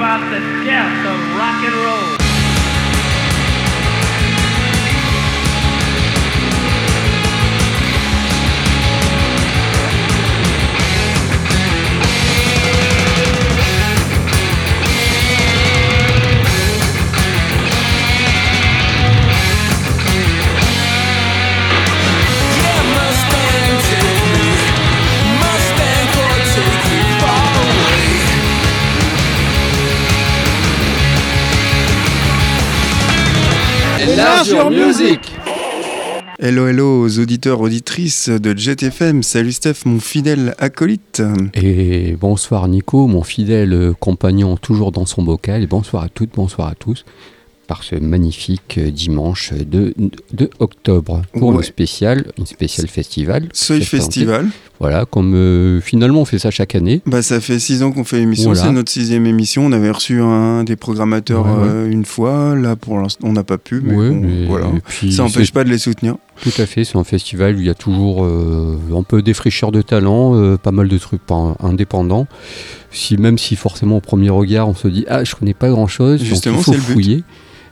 about the death of rock and roll. Sur Music Hello, hello aux auditeurs, auditrices de JetFM. Salut Steph, mon fidèle acolyte. Et bonsoir Nico, mon fidèle compagnon toujours dans son bocal. Et bonsoir à toutes, bonsoir à tous par ce magnifique dimanche de, de octobre pour le spécial, une spécial festival. Seuil Festival. Voilà, comme euh, finalement on fait ça chaque année. Bah ça fait six ans qu'on fait l'émission, c'est notre sixième émission. On avait reçu un des programmateurs euh, une fois, là pour l'instant on n'a pas pu, mais, voilà. ça n'empêche pas de les soutenir. Tout à fait, c'est un festival où il y a toujours euh, un peu des de talent, pas mal de trucs indépendants. Si, même si forcément au premier regard on se dit ah je connais pas grand chose, Justement, il faut fouiller.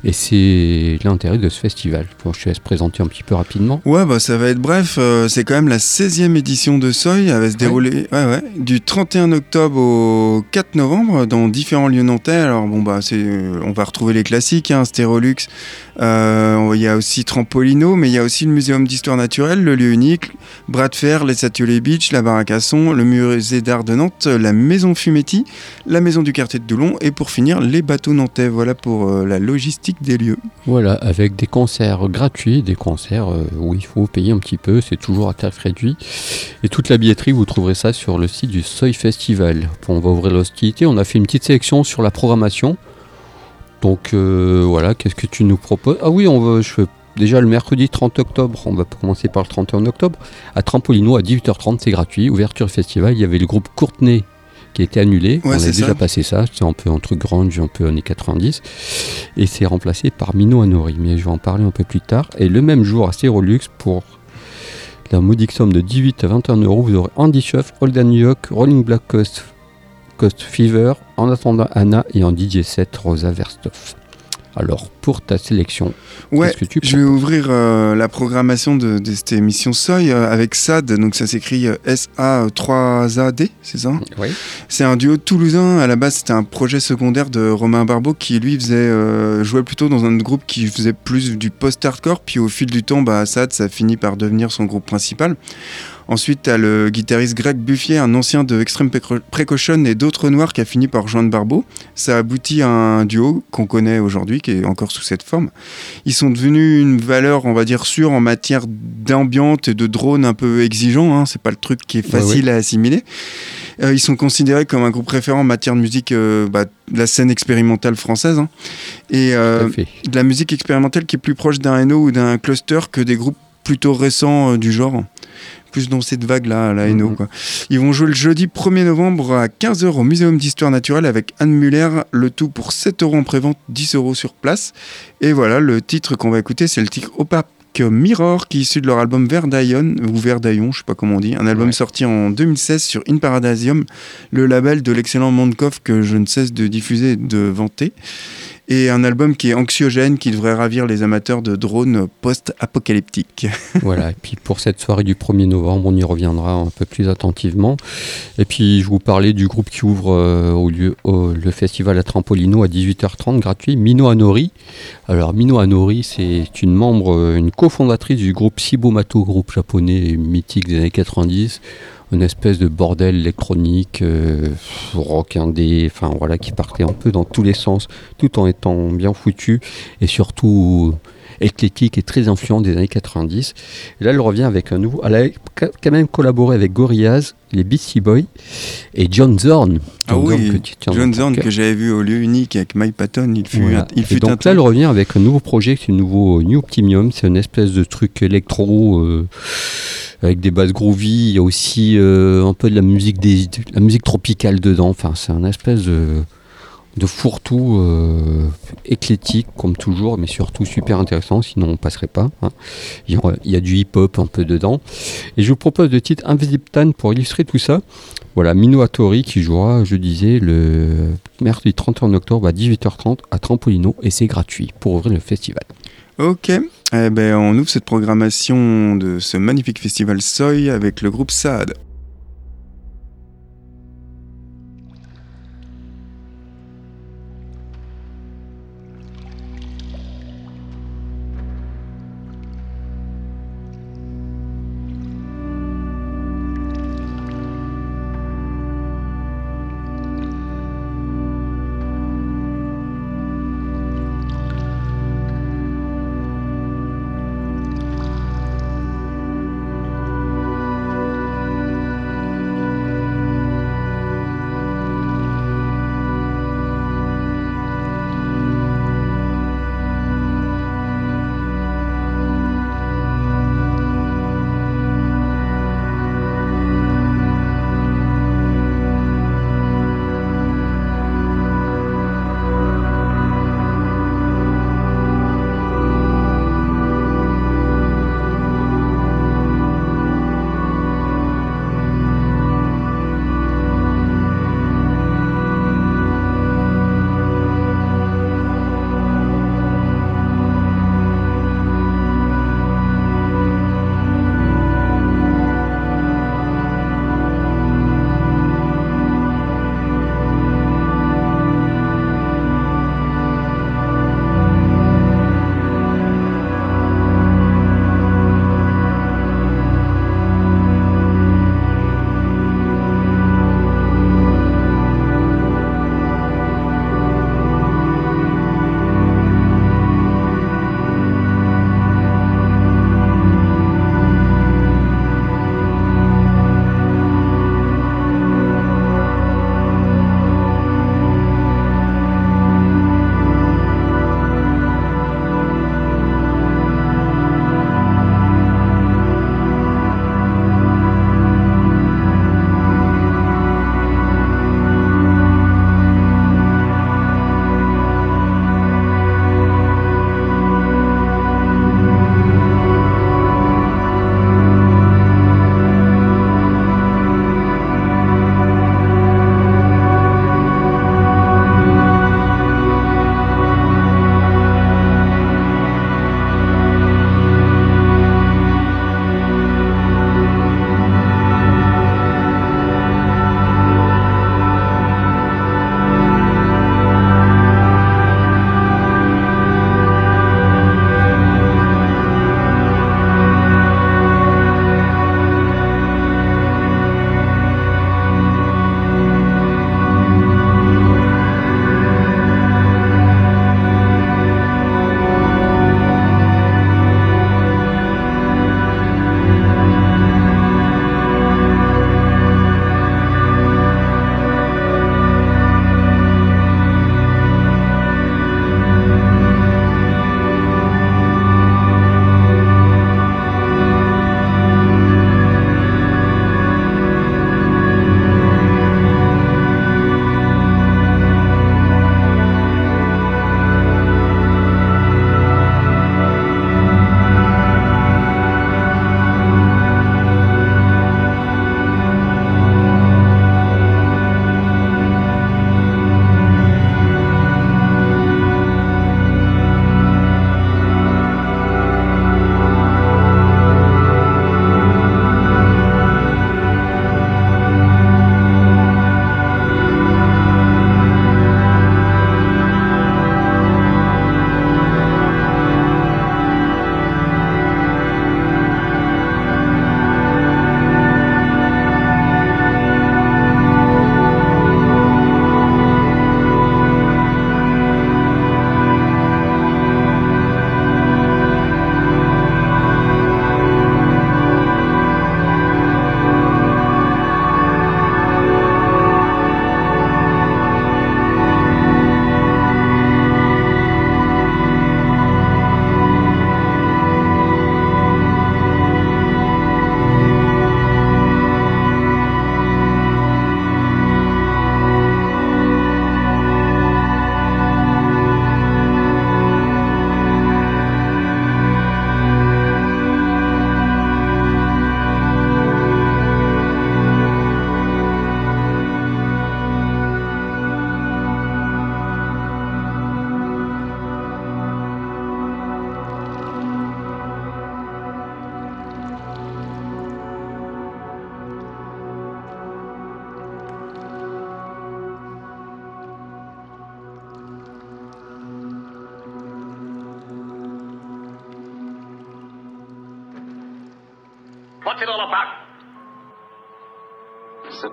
Et c'est l'intérêt de ce festival. Bon, je te laisse présenter un petit peu rapidement. Ouais, bah ça va être bref. Euh, c'est quand même la 16e édition de Soy. Elle va se dérouler ouais, ouais, du 31 octobre au 4 novembre dans différents lieux nantais. Alors, bon, bah, c'est, on va retrouver les classiques, hein, Stérolux. Euh, il y a aussi Trampolino, mais il y a aussi le Muséum d'histoire naturelle, le lieu unique, Bras de Fer, les Ateliers Beach, la Baraque à Son, le Musée d'art de Nantes, la Maison Fumetti, la Maison du quartier de Doulon et pour finir, les bateaux nantais. Voilà pour euh, la logistique des lieux. Voilà, avec des concerts gratuits, des concerts euh, où il faut payer un petit peu, c'est toujours à tarif réduit. Et toute la billetterie, vous trouverez ça sur le site du Soy Festival. On va ouvrir l'hostilité, on a fait une petite sélection sur la programmation. Donc euh, voilà, qu'est-ce que tu nous proposes? Ah oui, on va, je déjà le mercredi 30 octobre, on va commencer par le 31 octobre, à Trampolino à 18h30, c'est gratuit, ouverture festival, il y avait le groupe Courtenay qui a été annulé. on a déjà passé ça, c'est un peu un truc grunge, un peu années 90. Et c'est remplacé par Mino Anori, mais je vais en parler un peu plus tard. Et le même jour à Stérolux, pour la modique somme de 18 à 21 euros, vous aurez Andy Schuff, Holden York, Rolling Black Coast, Coast Fever, en attendant Anna et en DJ 7 Rosa Verstoff. Alors, pour ta sélection, ouais, que tu je vais ouvrir euh, la programmation de, cette émission euh, avec SAD, donc ça s'écrit euh, S-A-3-A-D, c'est ça? Oui. C'est un duo toulousain, à la base c'était un projet secondaire de Romain Barbeau qui lui faisait, jouait plutôt dans un groupe qui faisait plus du post-hardcore, puis au fil du temps, bah, SAD ça finit par devenir son groupe principal. Ensuite, tu as le guitariste Greg Buffier, un ancien de Extreme Precaution et d'autres noirs qui a fini par rejoindre Barbeau. Ça aboutit à un duo qu'on connaît aujourd'hui, qui est encore sous cette forme. Ils sont devenus une valeur, on va dire, sûre en matière d'ambiance et de drone un peu exigeant. Hein. C'est pas le truc qui est facile à assimiler. Euh, ils sont considérés comme un groupe référent en matière de musique euh, bah, de la scène expérimentale française. Hein. Et euh, de la musique expérimentale qui est plus proche d'un NO ou d'un cluster que des groupes plutôt récents du genre plus dans cette vague-là, la Eno. Mhm. Ils vont jouer le jeudi 1er novembre à 15h au Muséum d'Histoire Naturelle avec Anne Muller, le tout pour 7 euros en prévente, 10 euros sur place. Et voilà, le titre qu'on va écouter, c'est le titre Opaque Mirror, qui est issu de leur album Verdaillon, ou Verdaillon, je sais pas comment on dit, un album sorti en 2016 sur In Paradisium, le label de l'excellent Mondkov que je ne cesse de diffuser et de vanter et un album qui est anxiogène, qui devrait ravir les amateurs de drones post-apocalyptiques. voilà, et puis pour cette soirée du 1er novembre, on y reviendra un peu plus attentivement. Et puis je vous parlais du groupe qui ouvre euh, au lieu, le festival à Trampolino à 18h30, gratuit, Mino Anori. Alors Mino Anori, c'est une membre, une cofondatrice du groupe Sibomato, groupe japonais mythique des années 90 une espèce de bordel électronique, euh, rock indé, enfin voilà, qui partait un peu dans tous les sens, tout en étant bien foutu. Et surtout éclectique et très influent des années 90. Et là, elle revient avec un nouveau. Elle a quand même collaboré avec Gorillaz, les Beastie Boys et John Zorn. ah oui, John Zorn que j'avais vu au lieu unique avec Mike Patton. Il fut, il fut et donc là, elle revient avec un nouveau projet, c'est un nouveau New Optimium. C'est une espèce de truc électro. Euh, avec des basses groovy, il y a aussi euh, un peu de la musique, des, la musique tropicale dedans. Enfin, c'est un espèce de, de fourre-tout euh, éclectique comme toujours, mais surtout super intéressant, sinon on passerait pas. hein. Il y a- du hip-hop un peu dedans. Et je vous propose le titre Invisible Tan pour illustrer tout ça. Voilà, Mino Hattori qui jouera, je disais, le mercredi 31 octobre à 18h30 à Trampolino et c'est gratuit pour ouvrir le festival. Ok, eh ben, on ouvre cette programmation de ce magnifique festival Soy avec le groupe Saad.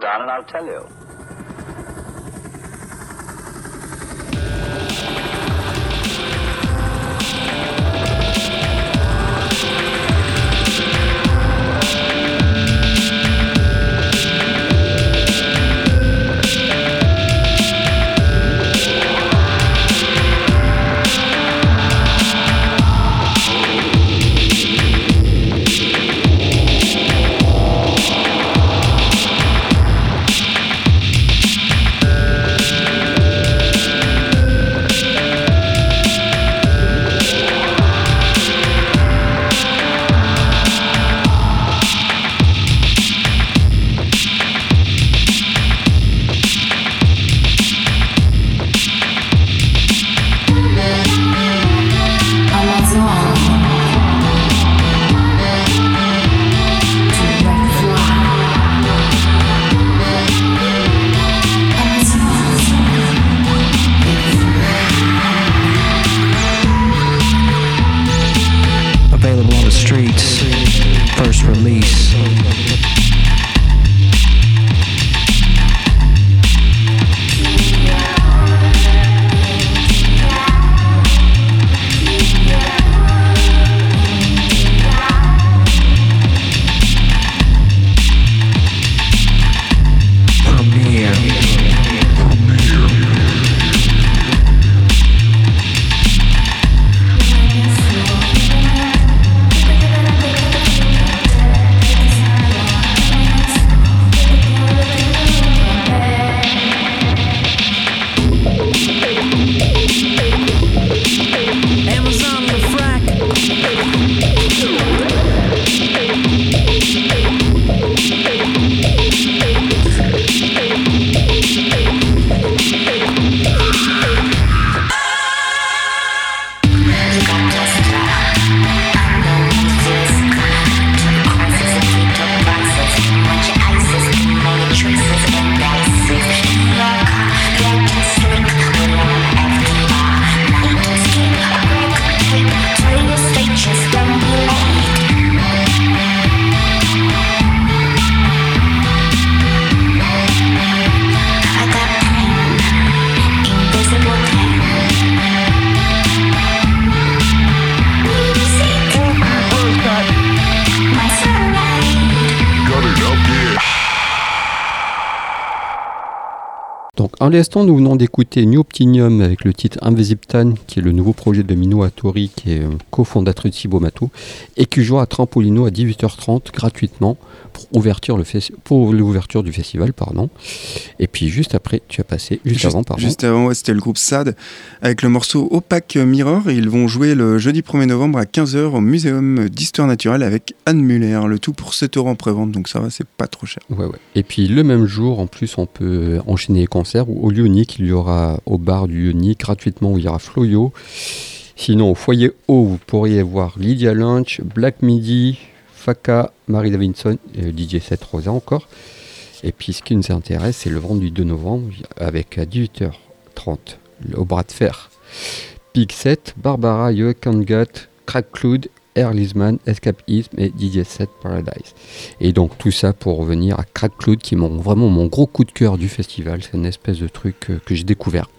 Down and I'll tell you. Donc, à l'instant, nous venons d'écouter New Optinium avec le titre Invisible qui est le nouveau projet de Mino Hattori, qui est euh, cofondatrice de Cibomato, et qui joue à Trampolino à 18h30 gratuitement pour, ouverture le fes- pour l'ouverture du festival. pardon. Et puis, juste après, tu as passé, juste, avant, pardon. Juste avant, ouais, c'était le groupe SAD avec le morceau Opaque Mirror. Et ils vont jouer le jeudi 1er novembre à 15h au Muséum d'Histoire Naturelle avec Anne Muller. Le tout pour 7 euros en prévente, donc ça va, c'est pas trop cher. Ouais, ouais. Et puis le même jour, en plus, on peut enchaîner les concerts. Où Au Lyonique, il y aura au bar du Lyonique gratuitement il y aura Floyo. Sinon, au foyer haut, vous pourriez voir Lydia Lunch, Black Midi, Faka, Marie Davidson, et DJ 7 Rosa encore. Et puis ce qui nous intéresse, c'est le vendredi 2 novembre avec à 18h30 le- au bras de fer. Pig 7, Barbara, Joakangat, Crack Cloud, Air Lisman, Escapism et DJ 7 Paradise. Et donc tout ça pour revenir à Crack Cloud qui est vraiment mon gros coup de cœur du festival. C'est une espèce de truc euh, que j'ai découvert.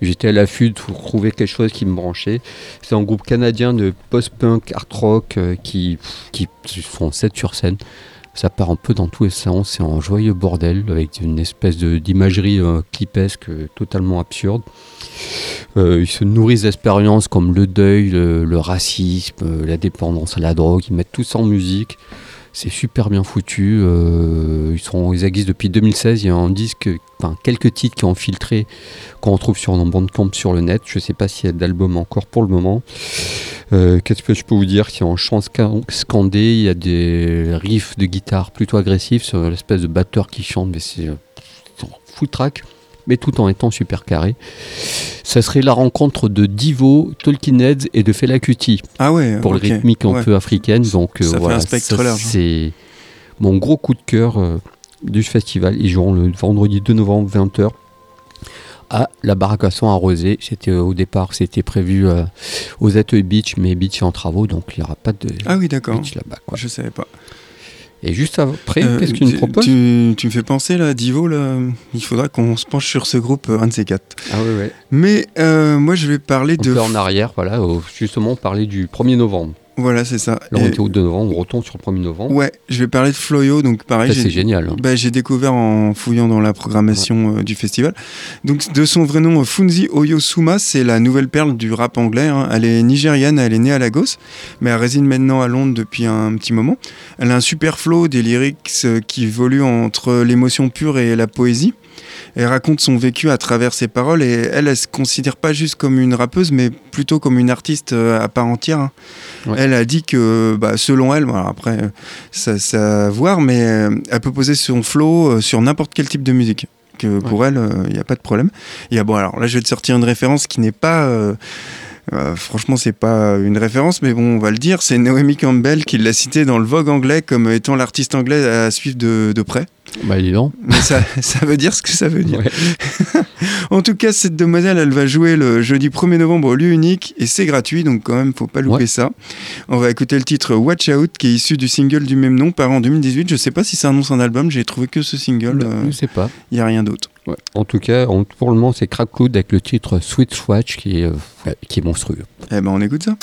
J'étais à l'affût pour trouver quelque chose qui me branchait. C'est un groupe canadien de post-punk, art rock euh, qui, qui font 7 sur scène. Ça part un peu dans tous les sens, c'est un joyeux bordel avec une espèce d'imagerie euh, clipesque euh, totalement absurde. Euh, ils se nourrissent d'expériences comme le deuil, le, le racisme, la dépendance à la drogue. Ils mettent tout ça en musique. C'est super bien foutu. euh, ils, sont, ils existent depuis 2016. Il y a un disque, enfin quelques titres qui ont filtré, qu'on retrouve sur un bandcamp sur le net. Je ne sais pas s'il y a d'albums encore pour le moment. Euh, Qu'est-ce que je peux vous dire? C'est en chant sca- scandé. Il y a des riffs de guitare plutôt agressifs sur l'espèce de batteur qui chante, mais c'est euh, full track mais tout en étant super carré. Ça serait la rencontre de Divo, Tolkien Heads et de Fela Kuti Ah ouais. pour ok. les rythmiques un Ouais. peu africaines. Donc euh, Ça fait voilà, un spectre ça, large. C'est mon gros coup de cœur euh, du festival. Ils joueront le vendredi 2 novembre 20h à la Baracasson à Rosé. C'était euh, au départ, c'était prévu euh, aux Ateliers Beach, mais Beach est en travaux, donc il n'y aura pas de Ah oui, d'accord. beach là-bas. Je savais pas. Et juste après, Euh, qu'est-ce que tu nous tu- proposes tu, tu me fais penser là, Divo, là, il faudra qu'on se penche sur ce groupe, euh, un de ces quatre. Ah oui, oui. Mais euh, moi je vais parler Un de... peu en arrière, voilà, justement, parler du 1er novembre. Voilà, c'est ça. Là, on Et- était au 2 novembre, on retombe sur le 1er novembre. Ouais, je vais parler de Floyo, donc pareil. C'est génial. hein. Bah, j'ai découvert en fouillant dans la programmation euh, du festival. Donc, de son vrai nom, Funzi Oyosuma, c'est la nouvelle perle du rap anglais. hein. Elle est nigériane, elle est née à Lagos, mais elle réside maintenant à Londres depuis un petit moment. Elle a un super flow, des lyrics euh, qui évoluent entre l'émotion pure et la poésie. Elle raconte son vécu à travers ses paroles et elle, elle se considère pas juste comme une rappeuse, mais plutôt comme une artiste euh, à part entière. hein. Ouais. Elle a dit que, bah, selon elle, après, euh, ça, ça à voir, mais euh, elle peut poser son flow sur n'importe quel type de musique. Que pour elle, il n'y a pas de problème. Et ah, bon, alors là, je vais te sortir une référence qui n'est pas. euh, euh, franchement, c'est pas une référence, mais bon, on va le dire. C'est Naomi Campbell qui l'a cité dans le Vogue anglais comme étant l'artiste anglais à suivre de, de près. Bah, dis donc. Mais ça, ça veut dire ce que ça veut dire. Ouais. En tout cas, cette demoiselle, elle va jouer le jeudi 1er novembre au lieu unique et c'est gratuit, donc quand même, faut pas louper Ouais. ça. On va écouter le titre Watch Out qui est issu du single du même nom paru en 2018. Je sais pas si ça annonce un album, j'ai trouvé que ce single, Je sais pas. il y a rien d'autre. En tout cas, pour le moment, c'est Crackloud avec le titre Sweet Swatch qui est, euh, qui est monstrueux. Eh ben, on écoute ça.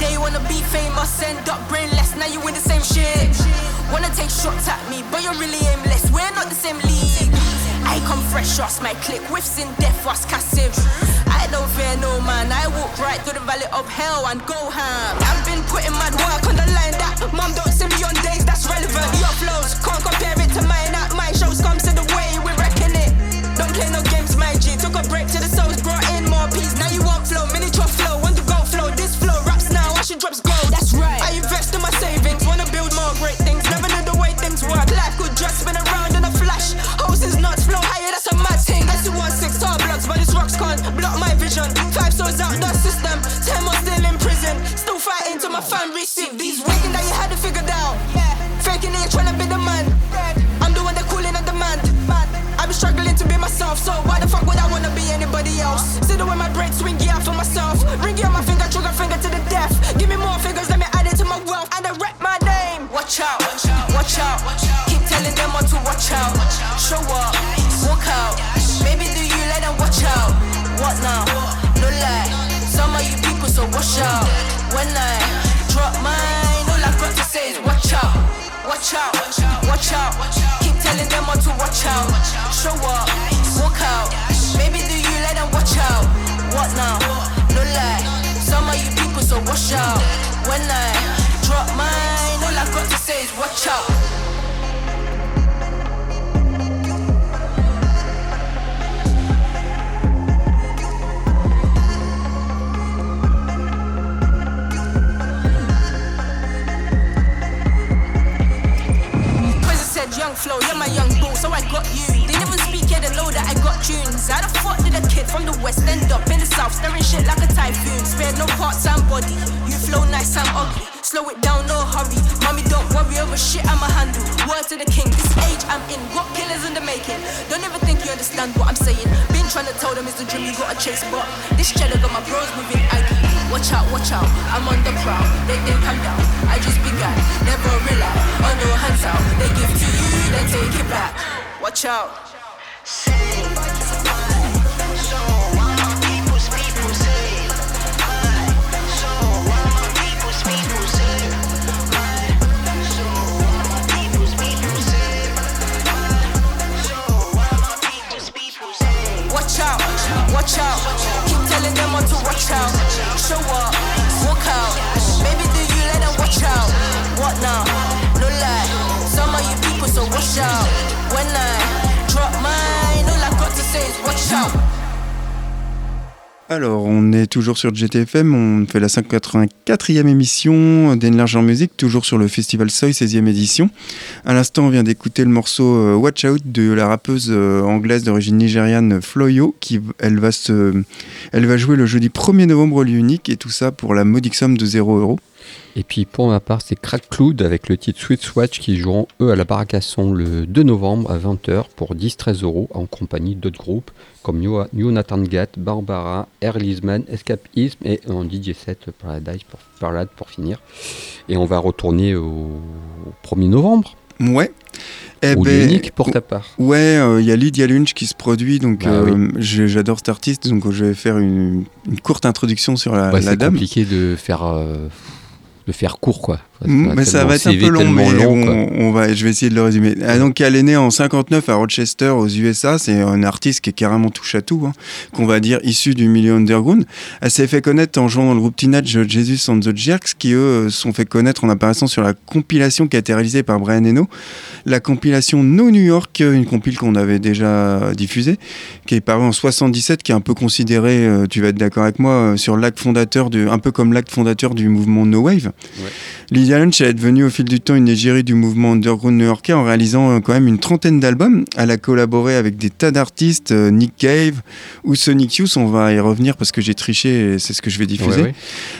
They wanna be famous, end up brainless. Now you in the same shit. Wanna take shots at me, but you're really aimless. We're not the same league. I come fresh, trust my click. Whiffs in death, was cassive. I don't fear no man. I walk right through the valley of hell and go ham. I've been putting mad work on the line that mom don't see me on days that's relevant. Your flows can't compare it to mine. At my shows comes to the way we reckon it. Don't play no games, my G. Took a break to the souls, brought in more peace. Now you want flow, miniature flow. Fan receive these. Thinking that you had to figure out. Faking it, trying to be the man. I'm doing the one that calling a demand. I be struggling to be myself, so why the fuck would I wanna be anybody else? See the way my brain swing yeah for myself. Ring yeah my finger, trigger finger to the death. Give me more fingers, let me add it to my wealth. And I rep my name. Watch out, watch out, Keep telling them all to watch out. Show up, walk out. Maybe do you let them watch out? What now? No lie. Some of you people so watch out. When I all I got to say is watch out. Watch out, watch out. Keep telling them all to watch out. Show up, walk out. Maybe do you let them watch out? What now? No lie. Some of you people so watch out. When I drop mine, all I got to say is watch out. Young flow, you're my young bull, so I got you. They never speak, yeah, they know that I got tunes. How the fuck did a kid from the west end up in the south, staring shit like a typhoon? Spared no parts and body. You flow nice, I'm ugly. Slow it down, no hurry. Mommy, don't worry over shit, I'ma handle. Word to the king, this age I'm in. Got killers in the making. Don't ever think you understand what I'm saying. Been trying to tell them it's the dream you gotta chase, but this cheddar got my bros moving aggy. Watch out, watch out, I'm on the prowl. They think I'm down, I just began. Never rely, on oh, no hands out. They give to you, then take it back. Watch out. Say so What my people's people say my people's people say we say's people say Watch out. Watch out, watch out. To watch out. Show up, walk out. Maybe do you let them watch out? What now? No lie. Some of you people so watch out. When I drop mine, all I got to say is watch out. Alors, on est toujours sur GTFM, on fait la 184e émission d'Enlarge en musique, toujours sur le festival Soy 16e édition. À l'instant, on vient d'écouter le morceau euh, Watch Out de la rappeuse euh, anglaise d'origine nigériane Floyo, qui elle va, se, elle va jouer le jeudi 1er novembre au unique, et tout ça pour la modique somme de 0 euros. Et puis pour ma part, c'est Crack Cloud avec le titre Sweet Swatch qui joueront eux à la Baracasson le 2 novembre à 20h pour 10-13 euros en compagnie d'autres groupes comme New, Nathan Gat, Barbara, Air Lisman, Escapism et un DJ set Paradise pour, Parade pour finir. Et on va retourner au 1er novembre. Ouais. Eh lieu ben, unique pour ta part. Ouais, il y a Lydia Lunch qui se produit, donc Bah euh, oui. j'adore cet artiste, donc je vais faire une, une courte introduction sur la, la c'est dame. compliqué de faire, euh, faire court quoi. Mais ça va être un peu long, mais long, on, on va, je vais essayer de le résumer. Ah, donc, elle est née en 59 à Rochester, aux USA. C'est un artiste qui est carrément touche à tout, hein, qu'on va dire issu du milieu underground. Elle s'est fait connaître en jouant dans le groupe Teenage Jesus and the Jerks, qui eux se sont fait connaître en apparaissant sur la compilation qui a été réalisée par Brian Eno, la compilation No New York, une compile qu'on avait déjà diffusée, qui est parue en 77, qui est un peu considérée, euh, tu vas être d'accord avec moi, euh, sur l'acte fondateur, du, un peu comme l'acte fondateur du mouvement No Wave. Lydia Lunch est devenue au fil du temps une égérie du mouvement underground new-yorkais en réalisant euh, quand même une trentaine d'albums. Elle a collaboré avec des tas d'artistes, euh, Nick Cave ou Sonic Youth, on va y revenir parce que j'ai triché et c'est ce que je vais diffuser. Ouais, ouais.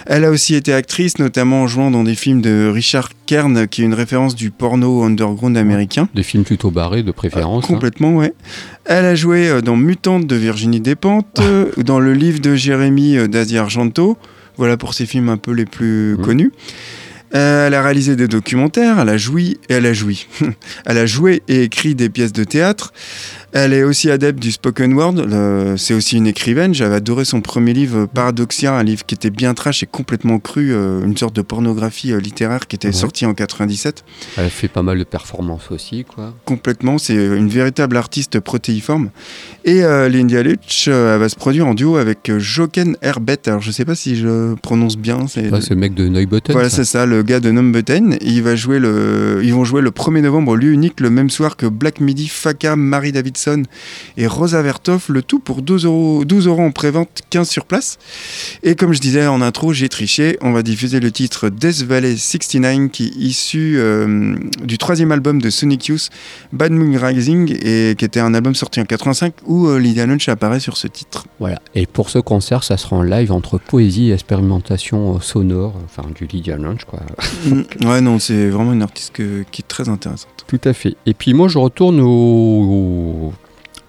Elle a aussi été actrice, notamment en jouant dans des films de Richard Kern, qui est une référence du porno underground américain. Des films plutôt barrés de préférence. hein. Complètement, ouais. Elle a joué euh, dans Mutante de Virginie Despentes, Ah. dans le livre de Jérémy d'Asie Argento. Voilà pour ses films un peu les plus Mhm. connus. Euh, elle a réalisé des documentaires, elle a joui et elle a joui. elle a joué et écrit des pièces de théâtre. Elle est aussi adepte du spoken word. C'est aussi une écrivaine. J'avais adoré son premier livre, Paradoxia, un livre qui était bien trash et complètement cru, euh, une sorte de pornographie euh, littéraire qui était Ouais. sorti en 97 Elle fait pas mal de performances aussi, quoi. complètement. C'est une véritable artiste protéiforme. Et euh, Lindia Lutsch, euh, elle va se produire en duo avec euh, Joken Herbet. Alors, je sais pas si je prononce bien. C'est c'est le mec de Neubotten. voilà, ça. c'est ça, le gars de Numbuten. Il va jouer le, ils vont jouer le 1er novembre lieu unique, le même soir que Black Midi, Faka, Marie Et Rosa Vertoff. Le tout pour 12 euros, 12 euros en prévente, 15 sur place. Et comme je disais en intro, j'ai triché. On va diffuser le titre Death Valley 69, qui est issu euh, du troisième album de Sonic Youth, Bad Moon Rising, et qui était un album sorti en 85 où euh, Lydia Lunch apparaît sur ce titre. Voilà. Et pour ce concert, ça sera en live entre poésie et expérimentation euh, sonore, enfin du Lydia Lunch, quoi. Ouais, non, c'est vraiment une artiste que- qui est très intéressante. Tout à fait. Et puis moi, je retourne au, au-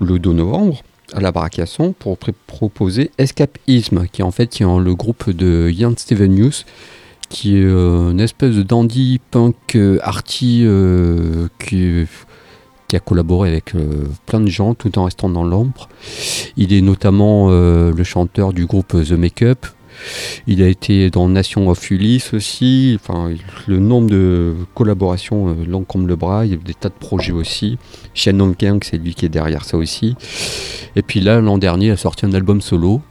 le 2 novembre à la Baracasson pour proposer Escapism, qui est en fait est le groupe de Ian Steven Hughes, qui est euh, une espèce de dandy punk euh, arty euh, qui, qui a collaboré avec plein de gens tout en restant dans l'ombre. Il est notamment le chanteur du groupe The Makeup. Il a été dans Nation of Ulysse aussi. Le nombre de collaborations euh, long comme le bras. Il y a des tas de projets aussi. Shannon Gang, c'est lui qui est derrière ça aussi. Et puis là, l'an dernier, il a sorti un album solo.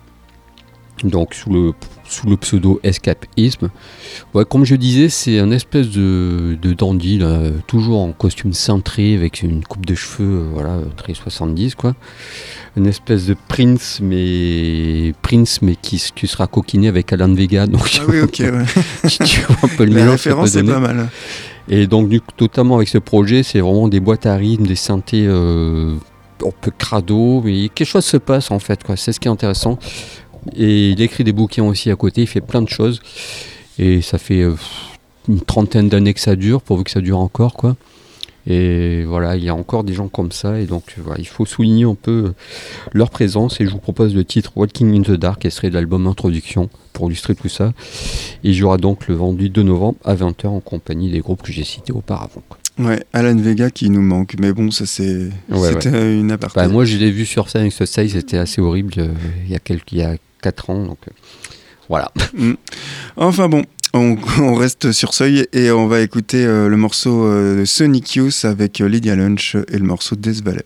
Donc sous le, sous le pseudo Escapism. Ouais, comme je disais, c'est un espèce de, de dandy, là, toujours en costume cintré, avec une coupe de cheveux, euh, voilà, très 70 quoi. Une espèce de Prince, mais Prince, mais qui, sera coquiné avec Alan Vega. Donc Ah oui, ok. ouais. tu, tu vois un peu le La référence est pas mal. Et donc, du totalement avec ce projet, c'est vraiment des boîtes à rythme, des synthés euh, un peu crado, mais quelque chose se passe en fait, quoi. C'est ce qui est intéressant. Et il écrit des bouquins aussi à côté, il fait plein de choses. Et ça fait euh, une trentaine d'années que ça dure, pourvu que ça dure encore, quoi. Et voilà, il y a encore des gens comme ça, et donc voilà, il faut souligner un peu leur présence. Et je vous propose le titre Walking in the Dark, qui serait l'album Introduction, pour illustrer tout ça. Et il y aura donc le vendredi 2 novembre à 20h en compagnie des groupes que j'ai cités auparavant. Ouais, Alan Vega qui nous manque, mais bon, ça c'est Ouais, c'était une aparté. Bah, moi, je l'ai vu sur scène avec ce size, c'était assez horrible euh, il y a quelques, il y a 4 ans. Donc, euh, voilà. Enfin bon, on, reste sur Seuil et on va écouter euh, le morceau euh, de Sonic Youth avec Lydia Lunch et le morceau Death Valley.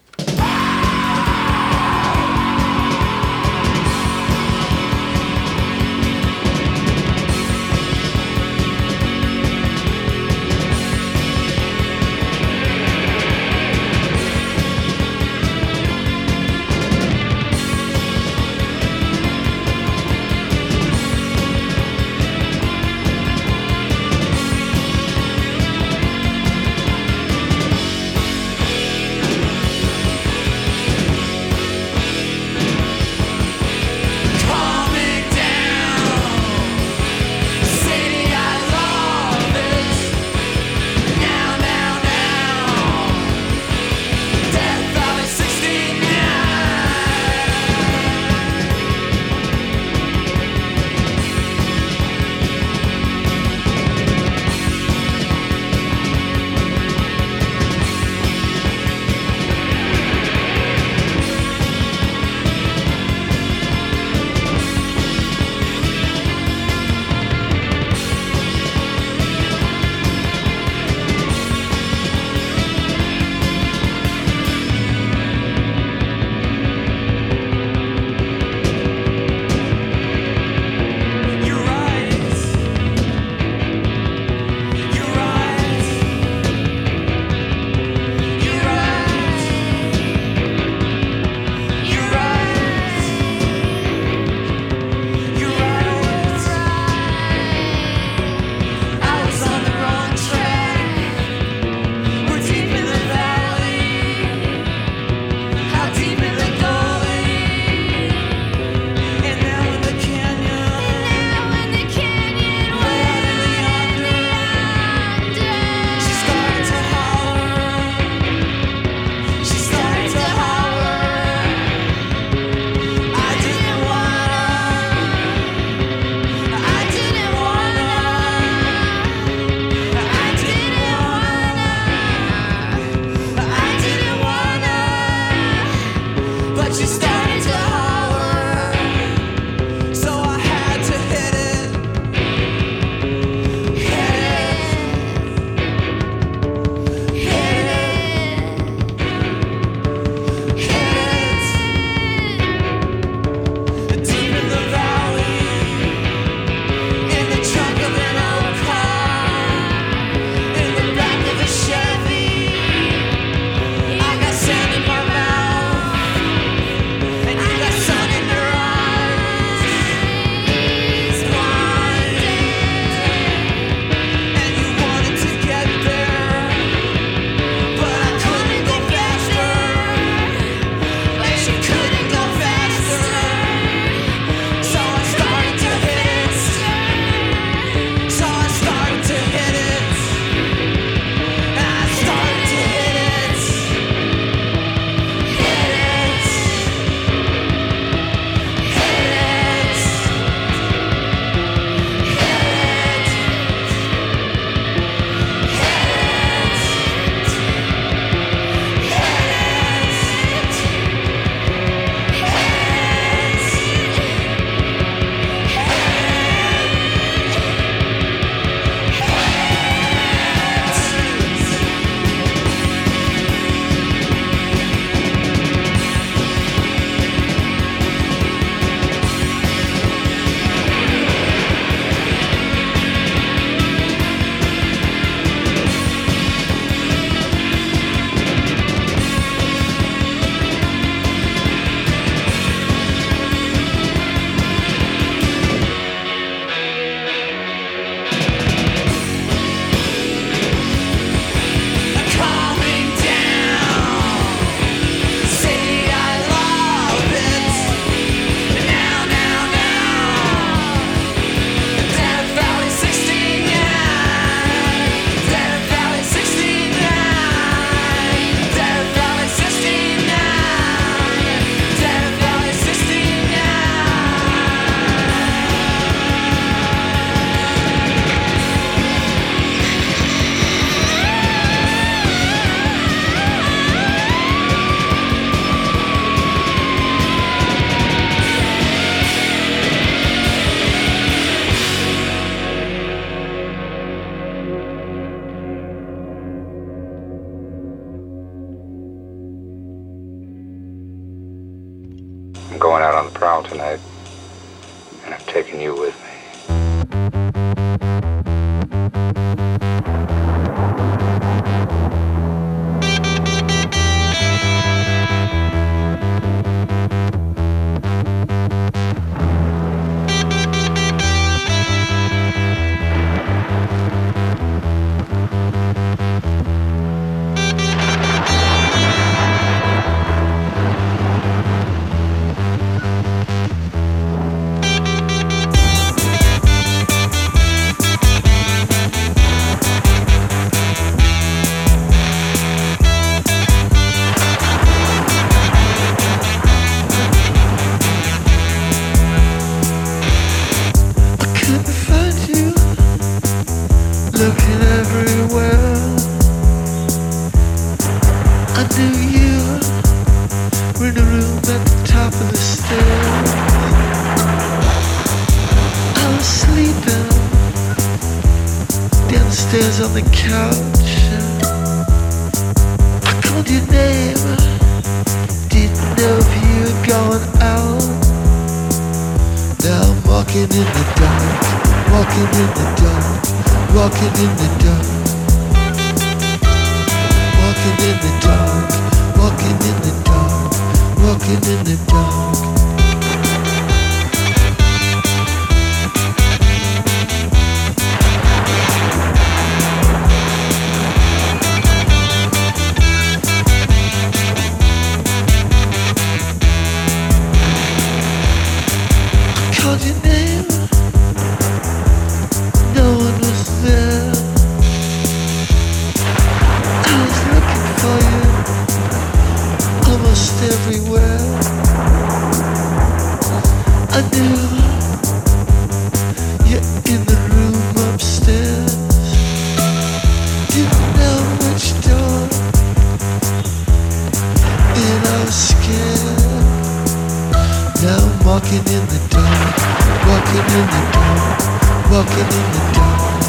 Walking in the dark,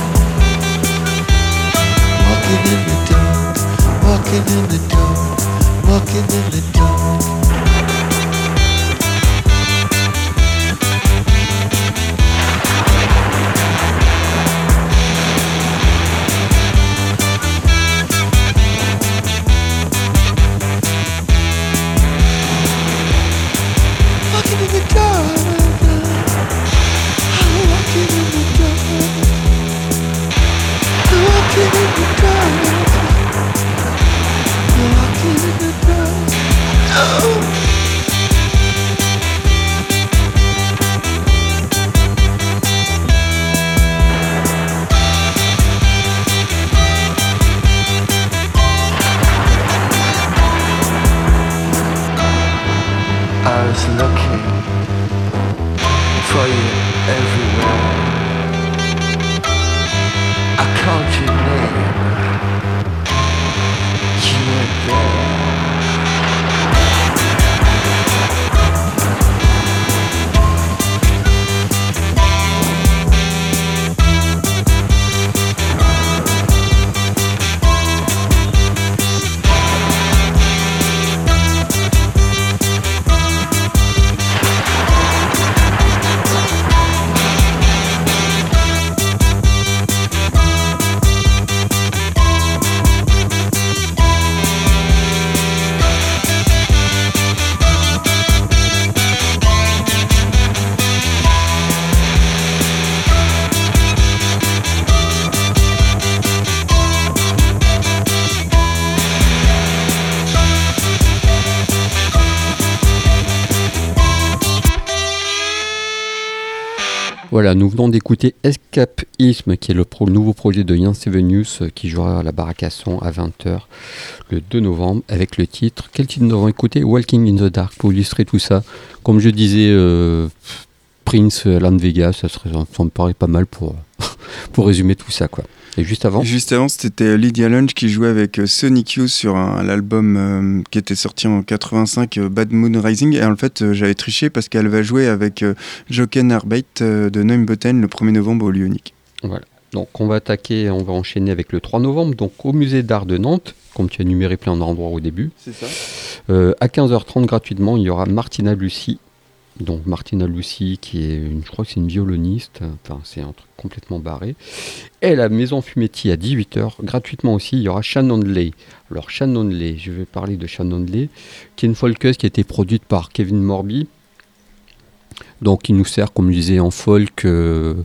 walking in the dark. Walking in the dark, walking in the dark, Voilà, nous venons d'écouter Escapisme, qui est le nouveau projet de Ian Sevenius, euh, qui jouera à la Baracasson à 20h le 2 novembre, avec le titre. Quel titre nous avons écouté? Walking in the Dark, pour illustrer tout ça. Comme je disais, euh, Prince, Alan Vega, ça, serait, ça me paraît pas mal pour, pour résumer tout ça. quoi. Et juste avant Juste avant, c'était Lydia Lunch qui jouait avec euh, Sonic Youth sur un- l'album euh, qui était sorti en 85, euh, Bad Moon Rising. Et en fait, j'avais triché parce qu'elle va jouer avec euh, Joken Arbeit euh, de Neumbuten le 1er novembre au Lyonique. Voilà. Donc on va attaquer, on va enchaîner avec le 3 novembre, donc au musée d'art de Nantes, comme tu as numéré plein d'endroits au début. C'est ça. Euh, à 15h30 gratuitement, il y aura Martina Lucie Donc Martina Lucy, qui est, une, je crois que c'est une violoniste, enfin c'est un truc complètement barré. Et la Maison Fumetti à 18h, gratuitement aussi, il y aura Shannon Lay. Alors Shannon Lay, je vais parler de Shannon Lay, qui est une folkeuse qui a été produite par Kevin Morby. Donc il nous sert, comme je disais, en folk euh,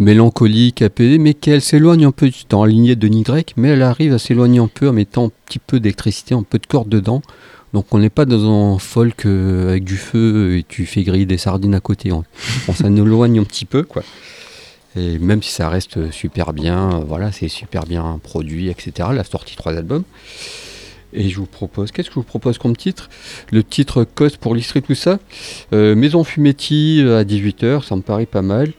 mélancolique, apaisé, mais qu'elle s'éloigne un peu, dans la lignée de Drake, mais elle arrive à s'éloigner un peu en mettant un petit peu d'électricité, un peu de corde dedans. Donc on n'est pas dans un folk euh, avec du feu et tu fais griller des sardines à côté. On, s'en éloigne un petit peu, quoi. Et même si ça reste super bien, euh, voilà, c'est super bien produit, etc. Elle a sorti trois albums. Et je vous propose, qu'est-ce que je vous propose comme titre? Le titre Cost pour illustrer tout ça. Euh, Maison Fumetti à 18h, ça me paraît pas mal.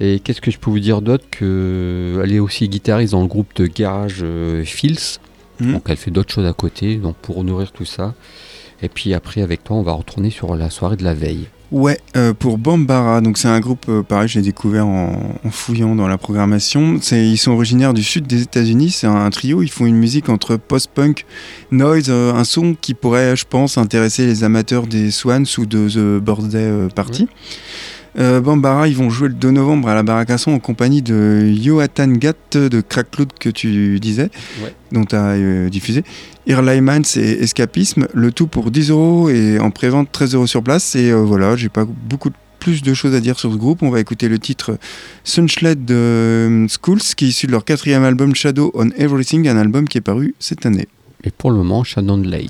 Et qu'est-ce que je peux vous dire d'autre que Elle est aussi guitariste dans le groupe de garage euh, Fields. Mhm. Donc elle fait d'autres choses à côté, donc pour nourrir tout ça. Et puis après, avec toi, on va retourner sur la soirée de la veille. Ouais, euh, pour Bambara, donc c'est un groupe, euh, pareil, je l'ai découvert en, en fouillant dans la programmation. C'est, ils sont originaires du sud des États-Unis, c'est un, trio, ils font une musique entre post-punk, noise, euh, un son qui pourrait, je pense, intéresser les amateurs des Swans ou de The Birthday euh, Party. Euh, Bambara, ils vont jouer le 2 novembre à la Baracasson en compagnie de Joatan Gatt de Crackloud que tu disais, Ouais. dont tu as diffusé. Irlaimans et Escapisme, le tout pour 10 euros et en prévente 13 euros sur place. Et euh, voilà, j'ai pas beaucoup de- plus de choses à dire sur ce groupe. On va écouter le titre Sunshlet de euh, Schools, qui est issu de leur quatrième album Shadow on Everything, un album qui est paru cette année. Et pour le moment, Shannon Lay.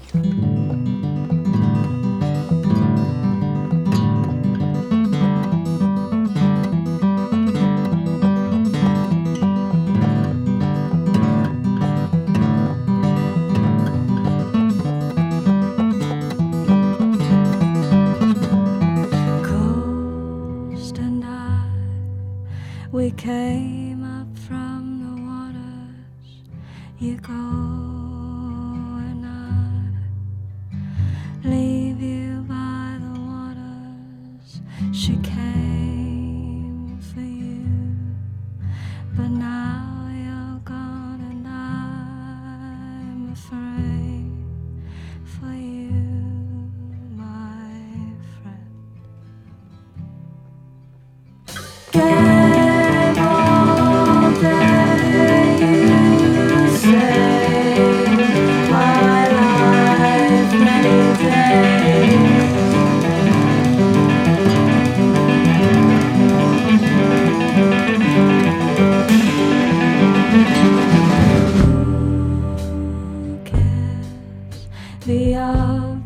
Latvijā.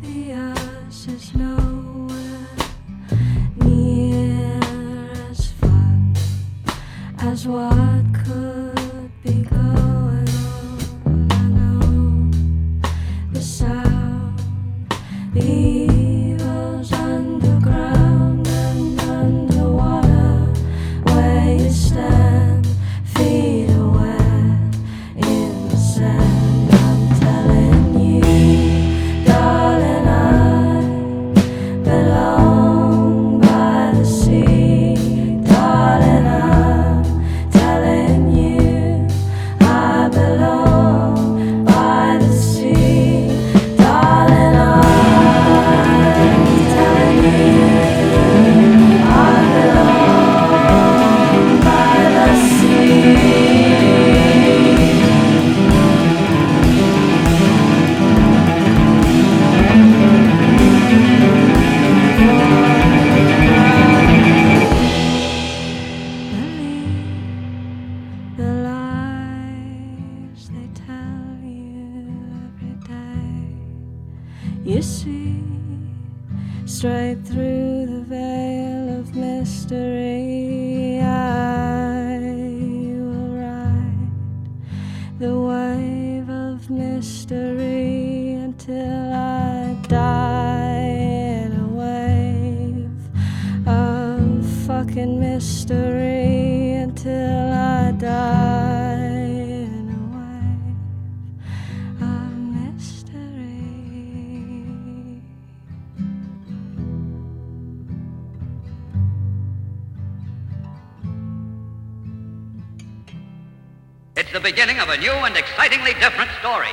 the beginning of a new and excitingly different story.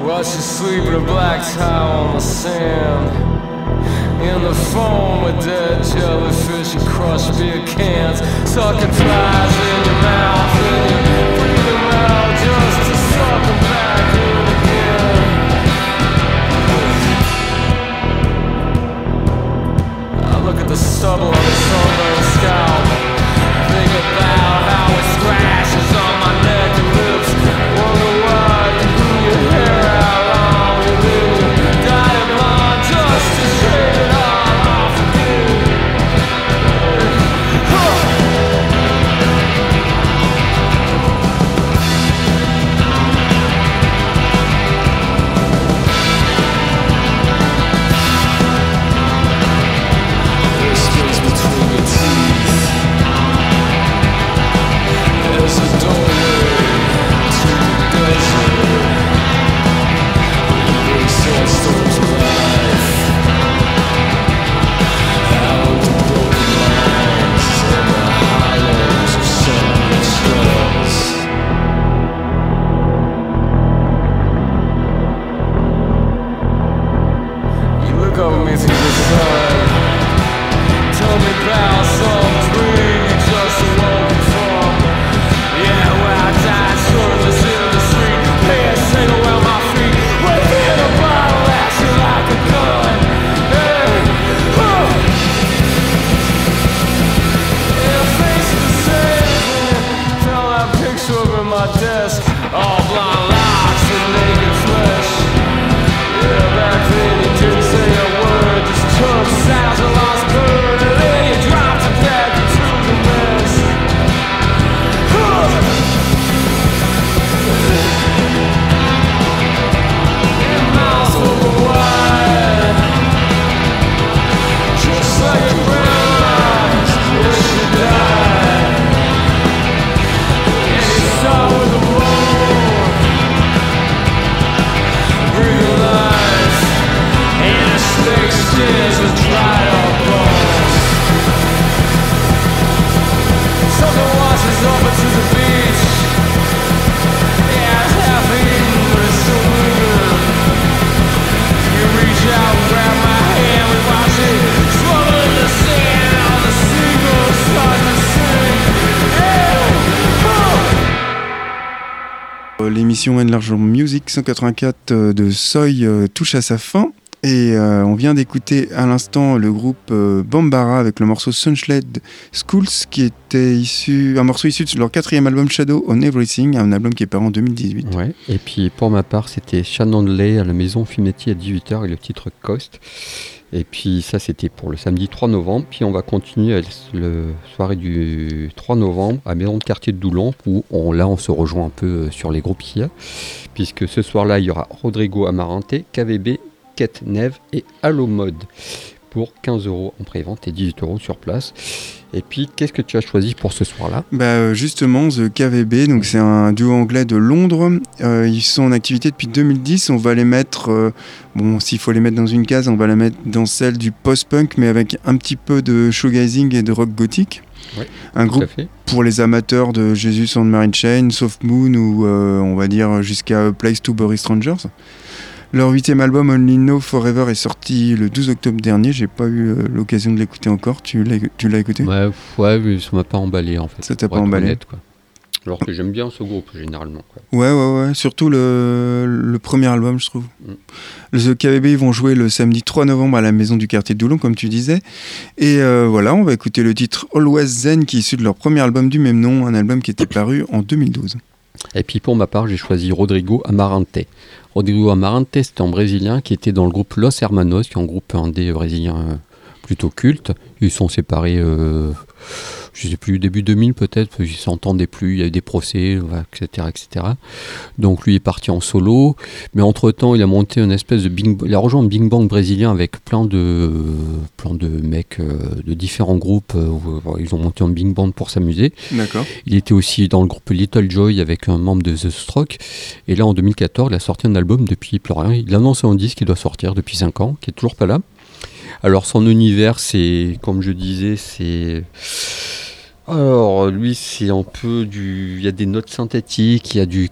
Watch you sleeping a black towel on the sand. In the foam with dead jellyfish and crushed beer cans. Sucking flies in your mouth, in your trouble on the song. L'émission Enlarge Music 184 euh, de Soy euh, touche à sa fin. Et euh, on vient d'écouter à l'instant le groupe euh, Bambara avec le morceau Sunshade Schools, qui était issu, un morceau issu de leur quatrième album Shadow on Everything, un album qui est paru en 2018. Ouais. Et puis pour ma part, c'était Shannon Lay à la maison Fumetti à 18h et le titre Coast. Et puis ça, c'était pour le samedi 3 novembre. Puis on va continuer le soirée du 3 novembre à Maison de quartier de Doulon, où là on se rejoint un peu euh, sur les groupes qu'il y a. Puisque ce soir-là, il y aura Rodrigo Amarante, KVB, Kate Neve et Allo Mode pour 15 euros en pré-vente et 18 euros sur place. Et puis, qu'est-ce que tu as choisi pour ce soir-là? Bah, euh, justement, The KVB, donc c'est un duo anglais de Londres. Euh, ils sont en activité depuis 2010. On va les mettre, euh, bon, s'il faut les mettre dans une case, on va les mettre dans celle du post-punk, mais avec un petit peu de showgazing et de rock gothique. Ouais, un groupe pour les amateurs de Jesus and Mary Chain, Soft Moon ou euh, on va dire jusqu'à Place to Bury Strangers. Leur huitième album Only Know Forever est sorti le 12 octobre dernier. J'ai pas eu euh, l'occasion de l'écouter encore. Tu l'as, écouté? Ouais, ouais, mais ça m'a pas emballé en fait. Ça t'a pas emballé honnête, quoi. Alors que j'aime bien ce groupe généralement. Quoi. Ouais, ouais, ouais. Surtout le, le premier album, je trouve. Mm. The KBB, ils vont jouer le samedi 3 novembre à la maison du quartier de Doulon, comme tu disais. Et euh, voilà, on va écouter le titre Always Zen, qui est issu de leur premier album du même nom, un album qui était paru en 2012. Et puis pour ma part, j'ai choisi Rodrigo Amarante. Rodrigo Amarante, c'était un Brésilien qui était dans le groupe Los Hermanos, qui est un groupe indé brésilien euh, plutôt culte. Ils sont séparés, euh, je sais plus, début 2000 peut-être, parce qu'ils s'entendaient plus, il y a eu des procès, etc., etc. Donc lui est parti en solo, mais entre-temps, il a monté une espèce de bing, il a rejoint un Bing Bang brésilien avec plein de, plein de mecs euh, de différents groupes. euh, où, ils ont monté un Bing Bang pour s'amuser. D'accord. Il était aussi dans le groupe Little Joy avec un membre de The Stroke. Et là, en 2014, il a sorti un album depuis plus rien. Il annonce un disque qui doit sortir depuis 5 ans, qui est toujours pas là. Alors, son univers, c'est, comme je disais, c'est Alors, lui, c'est un peu du. Il y a des notes synthétiques, il y a du.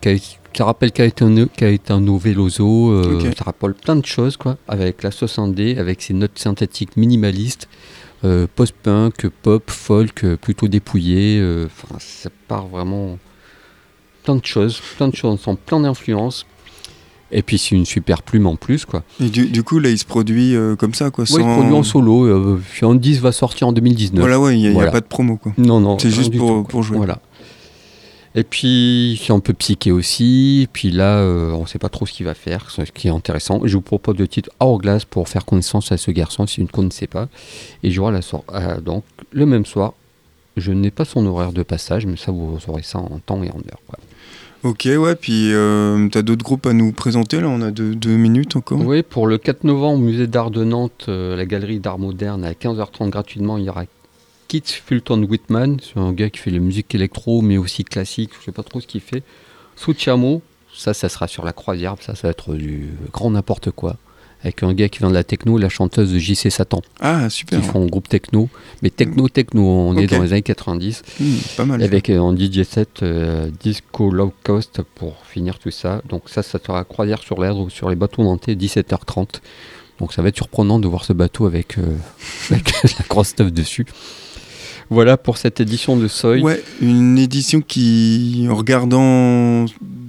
Ça rappelle Caetano, Caetano Veloso, euh, Ok. ça rappelle plein de choses, quoi. Avec la 60D, avec ses notes synthétiques minimalistes, euh, post-punk, pop, folk, euh, plutôt dépouillé. euh, Enfin, ça part vraiment. Plein de choses, plein de choses plein d'influences. Et puis, c'est une super plume en plus, quoi. Et du, du coup, là, il se produit euh, comme ça, quoi. Ouais, il sans- produit en solo. Euh, va sortir en 2019. Voilà, ouais, il n'y a, pas de promo, quoi. Non, non. C'est juste pour, tout, quoi. pour jouer. Voilà. Et puis, c'est un peu psyché aussi. Et puis là, euh, on ne sait pas trop ce qu'il va faire, ce qui est intéressant. Je vous propose le titre Hourglass pour faire connaissance à ce garçon, si vous ne connaissez pas. Et je la soir, euh, donc, le même soir. Je n'ai pas son horaire de passage, mais ça, vous aurez ça en temps et en heure. quoi. Ok, ouais, puis euh, t'as d'autres groupes à nous présenter, là, on a deux, minutes encore. Oui, pour le 4 novembre, au musée d'art de Nantes, euh, la galerie d'art moderne, à 15h30 gratuitement, il y aura Kit Fulton Whitman, c'est un gars qui fait la musique électro, mais aussi classique, je sais pas trop ce qu'il fait. Suchamo, ça, ça sera sur la croisière, ça, ça va être du grand n'importe quoi. Avec un gars qui vient de la techno, la chanteuse de JC Satan, Ah, super. qui font un groupe techno, mais techno-techno, on est dans les années 90. Hmm, pas mal. Avec euh, en DJ set euh, Disco Low Cost pour finir tout ça. Donc ça, ça sera croisière sur l'air ou sur les bateaux nantais 17h30. Donc ça va être surprenant de voir ce bateau avec, euh, avec la grosse stuff dessus. Voilà pour cette édition de Soy. Ouais, une édition qui, en regardant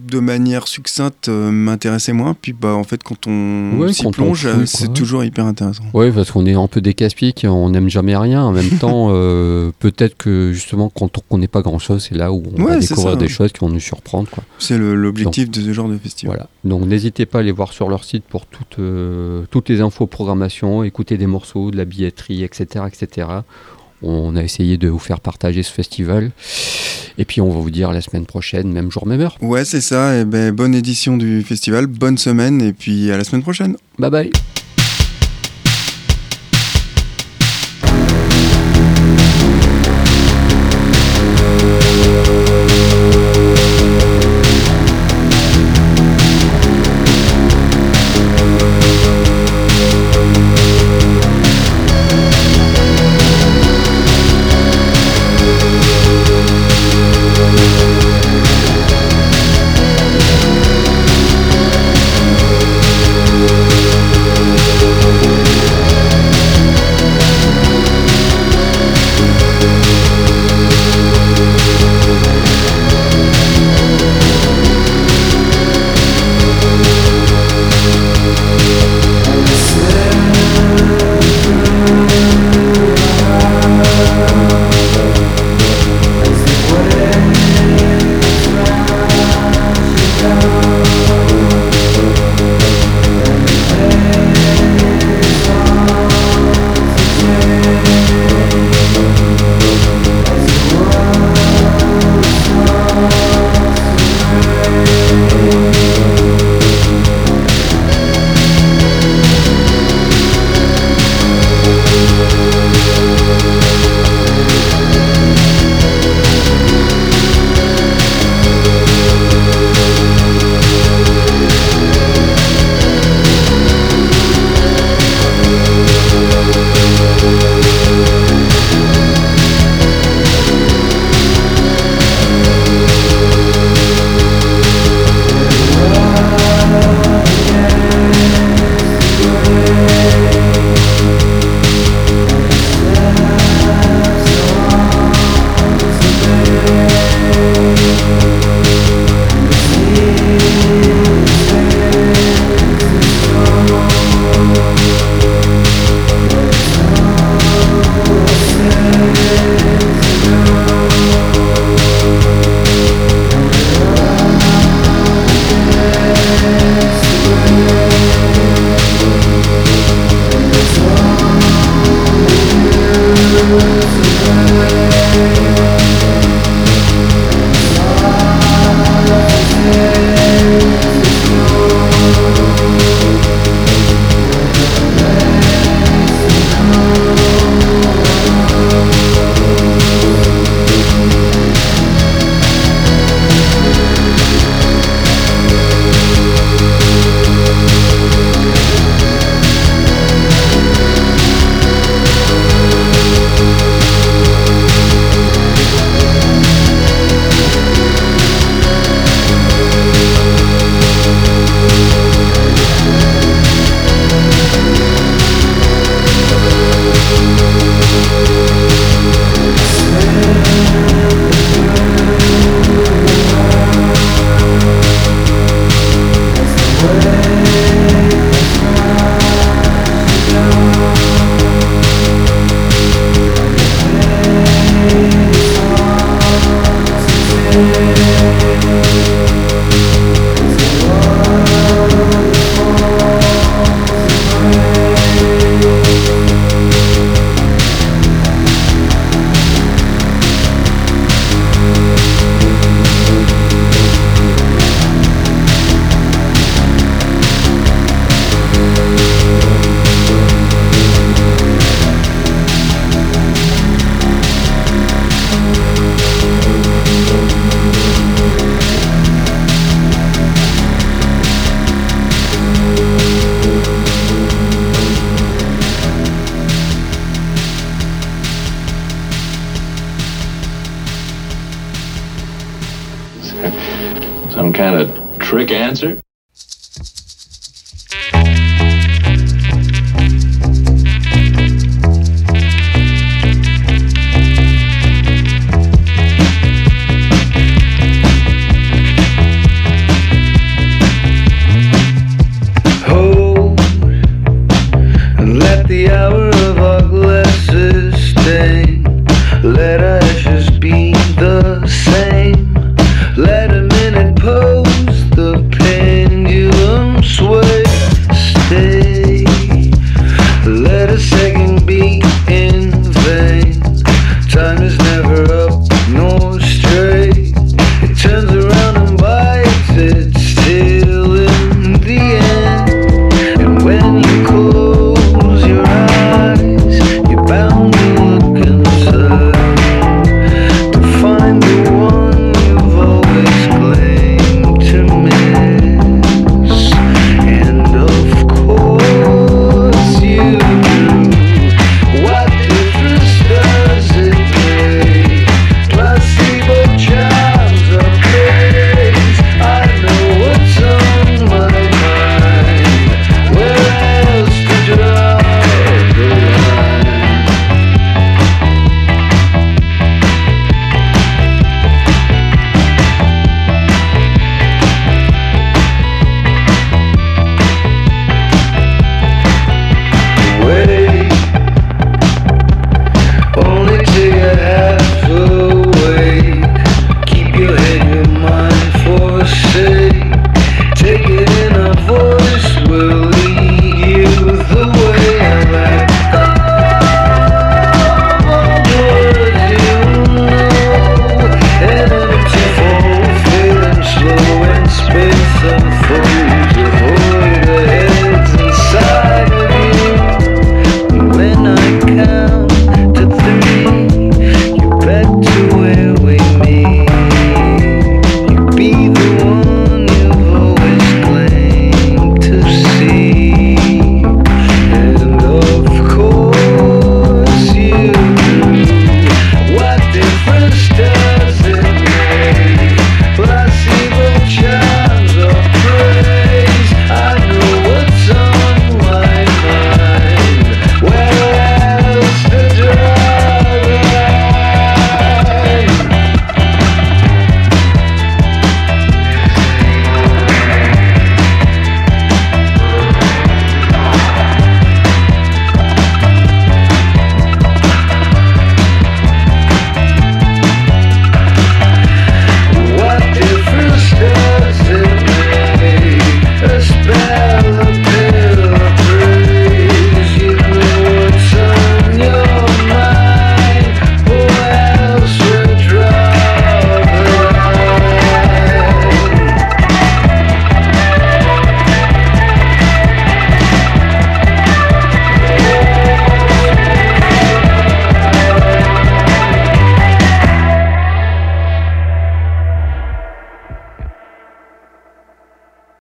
de manière succincte, euh, m'intéressait moins. Puis, bah, en fait, quand on Ouais, s'y quand plonge, euh, c'est toujours hyper intéressant. Ouais, parce qu'on est un peu des casse-piques, on n'aime jamais rien. En même temps, euh, peut-être que justement, quand on connaît pas grand-chose, c'est là où on va Ouais, c'est découvrir ça. des choses qui vont nous surprendre. Quoi. C'est le- l'objectif de ce genre de festival. Voilà. Donc n'hésitez pas à aller voir sur leur site pour toutes, euh, toutes les infos programmation, écouter des morceaux, de la billetterie, etc., etc. On a essayé de vous faire partager ce festival. Et puis on va vous dire la semaine prochaine, même jour, même heure. Ouais, c'est ça. Et ben, bonne édition du festival, bonne semaine, et puis à la semaine prochaine. Bye bye. answer?